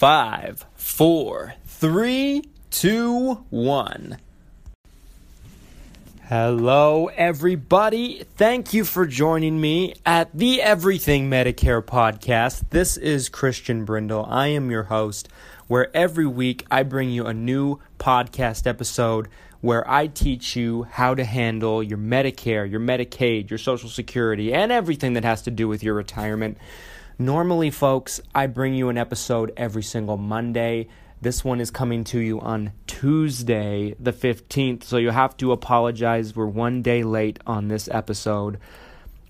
Five, four, three, two, one. Hello, everybody. Thank you for joining me at the Everything Medicare podcast. This is Christian Brindle. I am your host, where every week I bring you a new podcast episode where I teach you how to handle your Medicare, your Medicaid, your Social Security, and everything that has to do with your retirement. Normally, folks, I bring you an episode every single Monday. This one is coming to you on Tuesday, the 15th, so you have to apologize. We're one day late on this episode.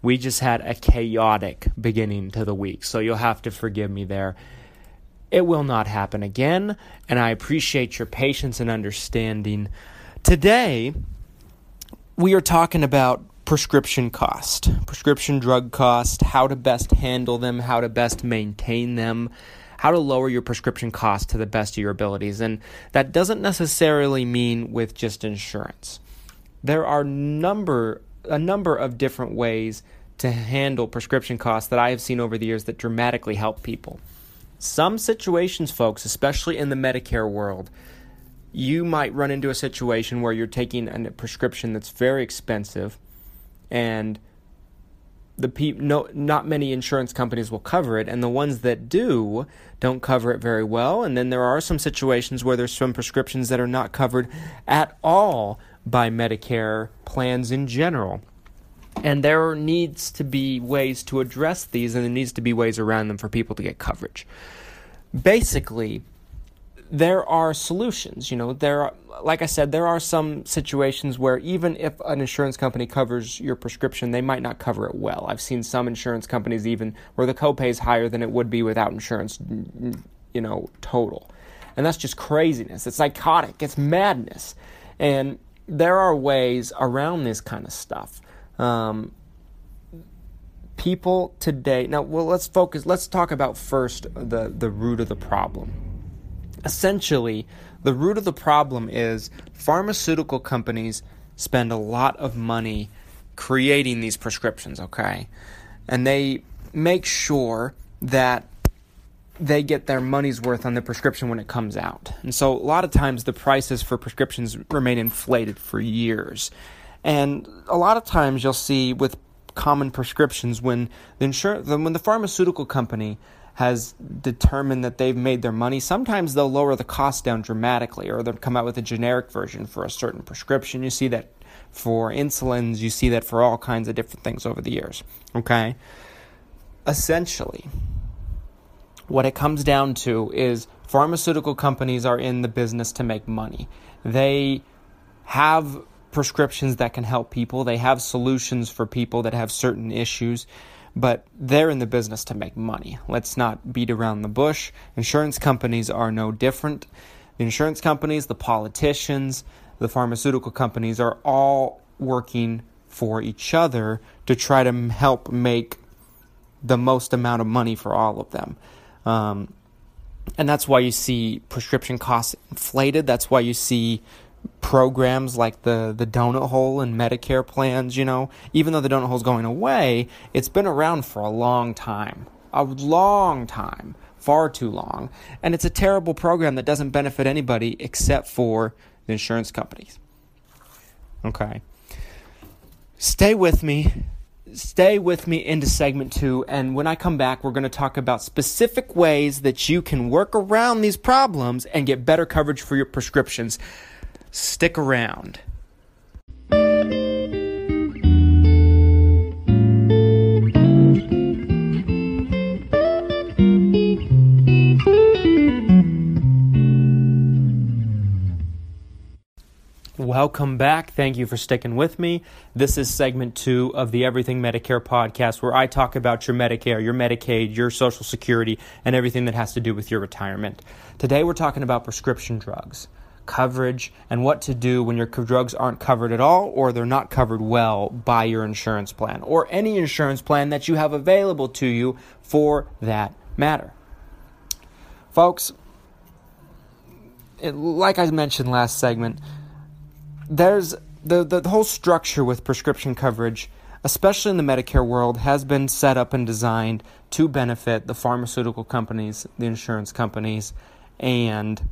We just had a chaotic beginning to the week, so you'll have to forgive me there. It will not happen again, and I appreciate your patience and understanding. Today, we are talking about prescription cost, prescription drug cost, how to best handle them, how to best maintain them, how to lower your prescription cost to the best of your abilities. And that doesn't necessarily mean with just insurance. There are number a number of different ways to handle prescription costs that I have seen over the years that dramatically help people. Some situations, folks, especially in the Medicare world, you might run into a situation where you're taking a prescription that's very expensive and the pe- no not many insurance companies will cover it. And the ones that do don't cover it very well. And then there are some situations where there's some prescriptions that are not covered at all by Medicare plans in general. And there needs to be ways to address these and there needs to be ways around them for people to get coverage. Basically there are solutions. You know, there are, like I said, there are some situations where even if an insurance company covers your prescription, they might not cover it well. I've seen some insurance companies even where the copay is higher than it would be without insurance, you know, total. And that's just craziness. It's psychotic. It's madness. And there are ways around this kind of stuff. Um, people today, now, well, let's focus, let's talk about first the, the root of the problem essentially, the root of the problem is pharmaceutical companies spend a lot of money creating these prescriptions, okay? And they make sure that they get their money's worth on the prescription when it comes out. And so a lot of times the prices for prescriptions remain inflated for years. And a lot of times you'll see with common prescriptions when the insurance when the pharmaceutical company has determined that they've made their money, sometimes they'll lower the cost down dramatically or they'll come out with a generic version for a certain prescription. You see that for insulins, you see that for all kinds of different things over the years. Okay? Essentially, what it comes down to is pharmaceutical companies are in the business to make money. They have prescriptions that can help people, they have solutions for people that have certain issues but they're in the business to make money. Let's not beat around the bush. Insurance companies are no different. The insurance companies, the politicians, the pharmaceutical companies are all working for each other to try to help make the most amount of money for all of them. Um, and that's why you see prescription costs inflated. That's why you see programs like the the donut hole and Medicare plans, you know, even though the donut hole is going away, it's been around for a long time. A long time. Far too long. And it's a terrible program that doesn't benefit anybody except for the insurance companies. Okay. Stay with me. Stay with me into segment two, and when I come back, we're going to talk about specific ways that you can work around these problems and get better coverage for your prescriptions. Stick around. Welcome back. Thank you for sticking with me. This is segment two of the Everything Medicare podcast, where I talk about your Medicare, your Medicaid, your Social Security, and everything that has to do with your retirement. Today, we're talking about prescription drugs coverage, and what to do when your drugs aren't covered at all or they're not covered well by your insurance plan or any insurance plan that you have available to you for that matter. Folks, it, like I mentioned last segment, there's the, the, the whole structure with prescription coverage especially in the Medicare world, has been set up and designed to benefit the pharmaceutical companies, the insurance companies, and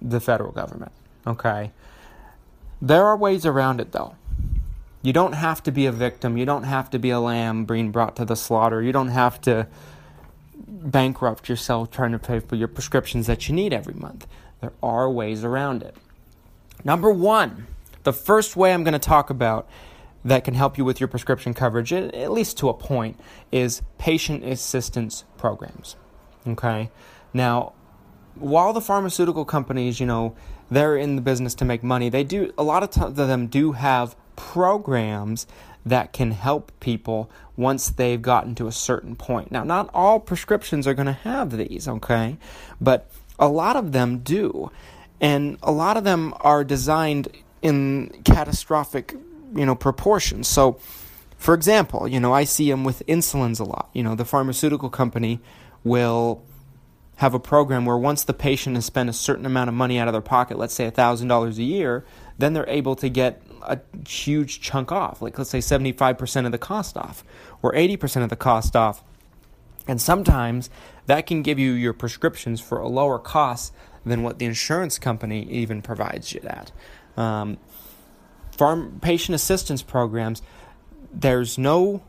the federal government. Okay? There are ways around it, though. You don't have to be a victim. You don't have to be a lamb being brought to the slaughter. You don't have to bankrupt yourself trying to pay for your prescriptions that you need every month. There are ways around it. Number one, the first way I'm going to talk about that can help you with your prescription coverage, at least to a point, is patient assistance programs. Okay? Now, while the pharmaceutical companies, you know, they're in the business to make money, they do, a lot of t- them do have programs that can help people once they've gotten to a certain point. Now, not all prescriptions are going to have these, okay? But a lot of them do. And a lot of them are designed in catastrophic, you know, proportions. So, for example, you know, I see them with insulins a lot. You know, the pharmaceutical company will have a program where once the patient has spent a certain amount of money out of their pocket, let's say $1,000 a year, then they're able to get a huge chunk off, like let's say 75% of the cost off or 80% of the cost off. And sometimes that can give you your prescriptions for a lower cost than what the insurance company even provides you that. Um, farm patient assistance programs, there's no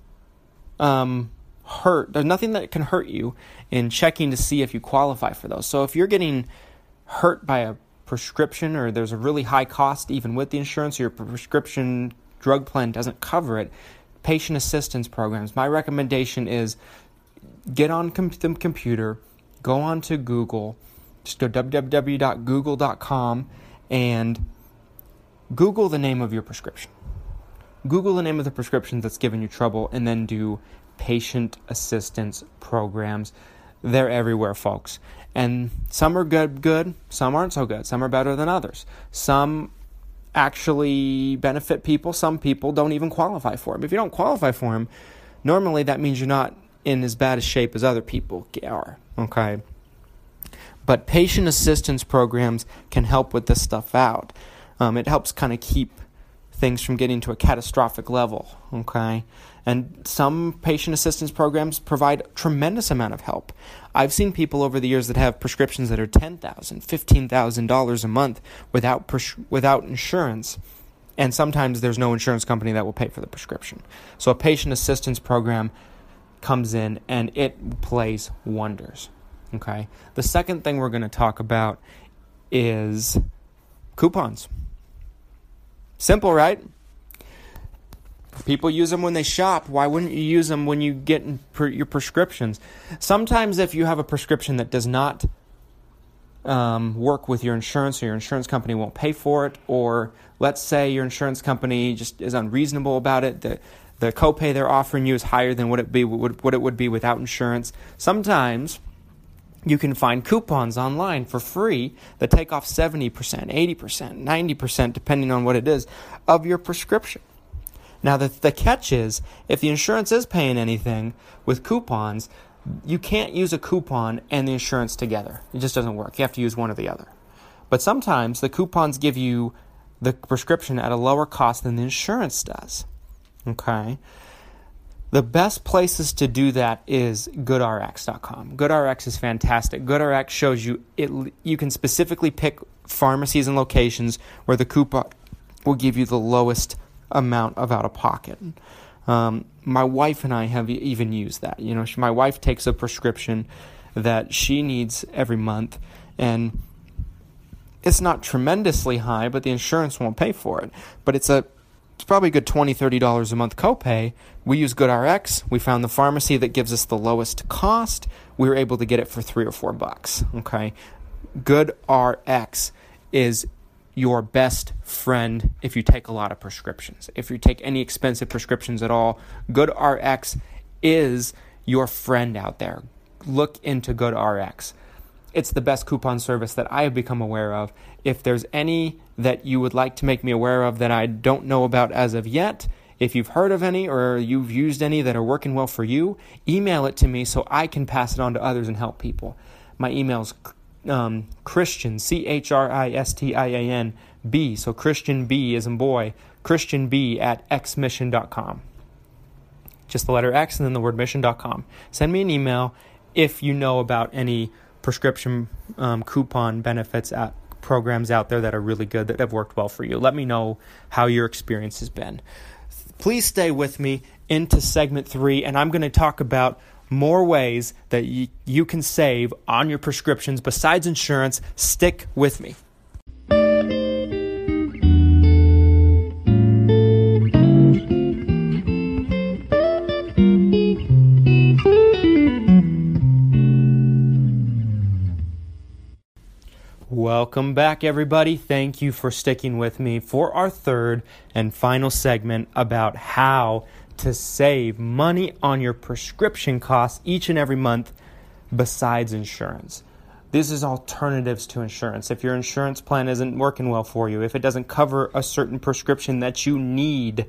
um, hurt, there's nothing that can hurt you in checking to see if you qualify for those. So if you're getting hurt by a prescription or there's a really high cost even with the insurance, your prescription drug plan doesn't cover it, patient assistance programs. My recommendation is get on com- the computer, go on to Google, just go www.google.com and Google the name of your prescription. Google the name of the prescription that's giving you trouble and then do patient assistance programs. They're everywhere, folks. And some are good, good, some aren't so good. Some are better than others. Some actually benefit people, some people don't even qualify for them. If you don't qualify for them, normally that means you're not in as bad a shape as other people are, okay? But patient assistance programs can help with this stuff out. Um, it helps kind of keep things from getting to a catastrophic level, okay? And some patient assistance programs provide tremendous amount of help. I've seen people over the years that have prescriptions that are $10,000, $15,000 a month without pres- without insurance. And sometimes there's no insurance company that will pay for the prescription. So a patient assistance program comes in and it plays wonders. Okay? The second thing we're going to talk about is coupons. Simple, right? People use them when they shop. Why wouldn't you use them when you get your prescriptions? Sometimes, if you have a prescription that does not um, work with your insurance or your insurance company won't pay for it, or let's say your insurance company just is unreasonable about it, the, the copay they're offering you is higher than what it, be, what it would be without insurance. Sometimes you can find coupons online for free that take off 70%, 80%, 90%, depending on what it is, of your prescription. Now, the, the catch is if the insurance is paying anything with coupons, you can't use a coupon and the insurance together. It just doesn't work. You have to use one or the other. But sometimes the coupons give you the prescription at a lower cost than the insurance does. Okay? The best places to do that is goodrx.com. GoodRx is fantastic. GoodRx shows you it you can specifically pick pharmacies and locations where the coupon will give you the lowest amount of out of pocket. Um, my wife and I have even used that. You know, she, my wife takes a prescription that she needs every month, and it's not tremendously high, but the insurance won't pay for it. But it's a it's probably a good $20, $30 a month copay. We use GoodRx. We found the pharmacy that gives us the lowest cost. We were able to get it for three or four bucks. Okay. GoodRx is your best friend if you take a lot of prescriptions. If you take any expensive prescriptions at all, GoodRx is your friend out there. Look into GoodRx. It's the best coupon service that I have become aware of. If there's any that you would like to make me aware of that I don't know about as of yet, if you've heard of any or you've used any that are working well for you, email it to me so I can pass it on to others and help people. My email is um, Christian, C H R I S T I A N B. So Christian B is in boy, Christian B at xmission.com. just the letter X and then the word mission.com. Send me an email if you know about any prescription um, coupon benefits at programs out there that are really good that have worked well for you. Let me know how your experience has been. Please stay with me into segment three, and I'm going to talk about more ways that y- you can save on your prescriptions besides insurance. Stick with me. Welcome back, everybody. Thank you for sticking with me for our third and final segment about how to save money on your prescription costs each and every month besides insurance. This is alternatives to insurance. If your insurance plan isn't working well for you, if it doesn't cover a certain prescription that you need,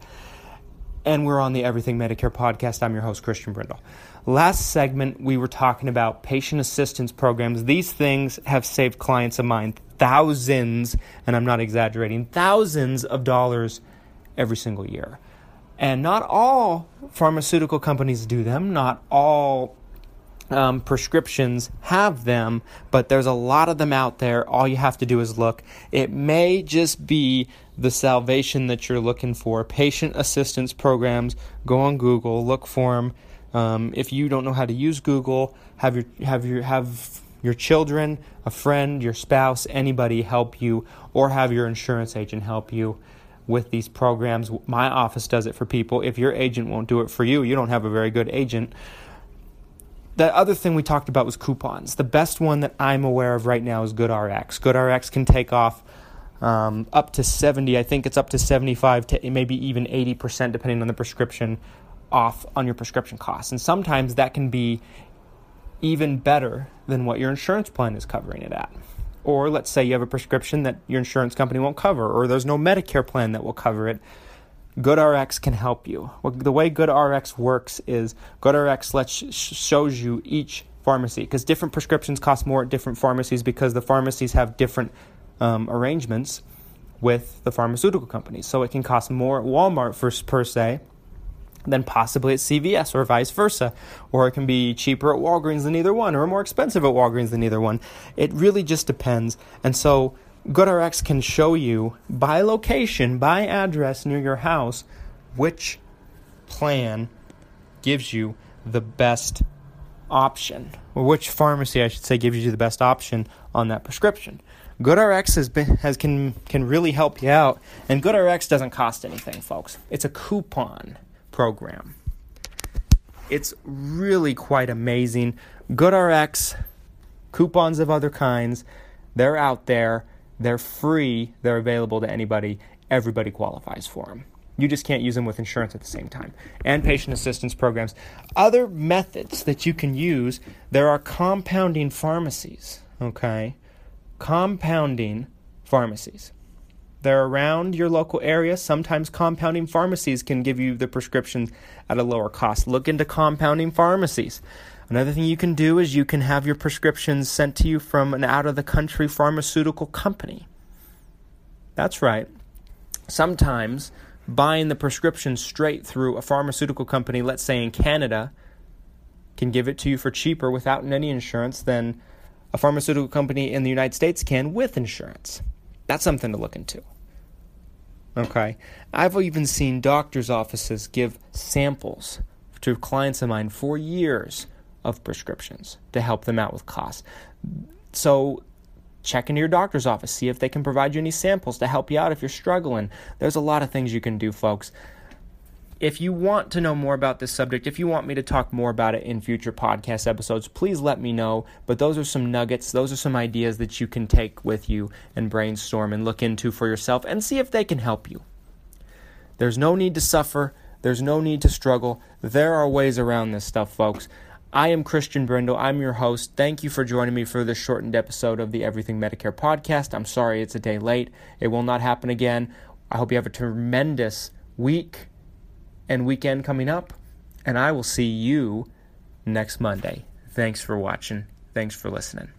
and we're on the Everything Medicare podcast. I'm your host, Christian Brindle. Last segment, we were talking about patient assistance programs. These things have saved clients of mine thousands, and I'm not exaggerating, thousands of dollars every single year. And not all pharmaceutical companies do them, not all um, prescriptions have them, but there's a lot of them out there. All you have to do is look. It may just be the salvation that you're looking for. Patient assistance programs, go on Google, look for them. Um, if you don't know how to use Google, have your have your have your children, a friend, your spouse, anybody help you, or have your insurance agent help you with these programs. My office does it for people. If your agent won't do it for you, you don't have a very good agent. The other thing we talked about was coupons. The best one that I'm aware of right now is GoodRx. GoodRx can take off um, up to 70, I think it's up to 75 to maybe even 80%, depending on the prescription, off on your prescription costs. And sometimes that can be even better than what your insurance plan is covering it at. Or let's say you have a prescription that your insurance company won't cover, or there's no Medicare plan that will cover it. GoodRx can help you. The way GoodRx works is GoodRx lets shows you each pharmacy because different prescriptions cost more at different pharmacies because the pharmacies have different um, arrangements with the pharmaceutical companies. So it can cost more at Walmart for, per se than possibly at CVS or vice versa. Or it can be cheaper at Walgreens than either one or more expensive at Walgreens than either one. It really just depends. And so GoodRx can show you by location, by address near your house, which plan gives you the best option, or which pharmacy, I should say, gives you the best option on that prescription. GoodRx has been has can can really help you out, and GoodRx doesn't cost anything, folks. It's a coupon program. It's really quite amazing. GoodRx coupons of other kinds, they're out there. They're free. They're available to anybody. Everybody qualifies for them. You just can't use them with insurance at the same time. And patient assistance programs. Other methods that you can use, there are compounding pharmacies, okay? compounding pharmacies. They're around your local area. Sometimes compounding pharmacies can give you the prescriptions at a lower cost. Look into compounding pharmacies. Another thing you can do is you can have your prescriptions sent to you from an out of the country pharmaceutical company. That's right. Sometimes buying the prescription straight through a pharmaceutical company, let's say in Canada, can give it to you for cheaper without any insurance than a pharmaceutical company in the United States can with insurance. That's something to look into. Okay. I've even seen doctors' offices give samples to clients of mine for years of prescriptions to help them out with costs. So check into your doctor's office, see if they can provide you any samples to help you out if you're struggling. There's a lot of things you can do, folks if you want to know more about this subject, if you want me to talk more about it in future podcast episodes, please let me know. But those are some nuggets, those are some ideas that you can take with you and brainstorm and look into for yourself and see if they can help you. There's no need to suffer, there's no need to struggle. There are ways around this stuff, folks. I am Christian Brindle. I'm your host. Thank you for joining me for this shortened episode of the Everything Medicare podcast. I'm sorry it's a day late. It will not happen again. I hope you have a tremendous week and weekend coming up. And I will see you next Monday. Thanks for watching. Thanks for listening.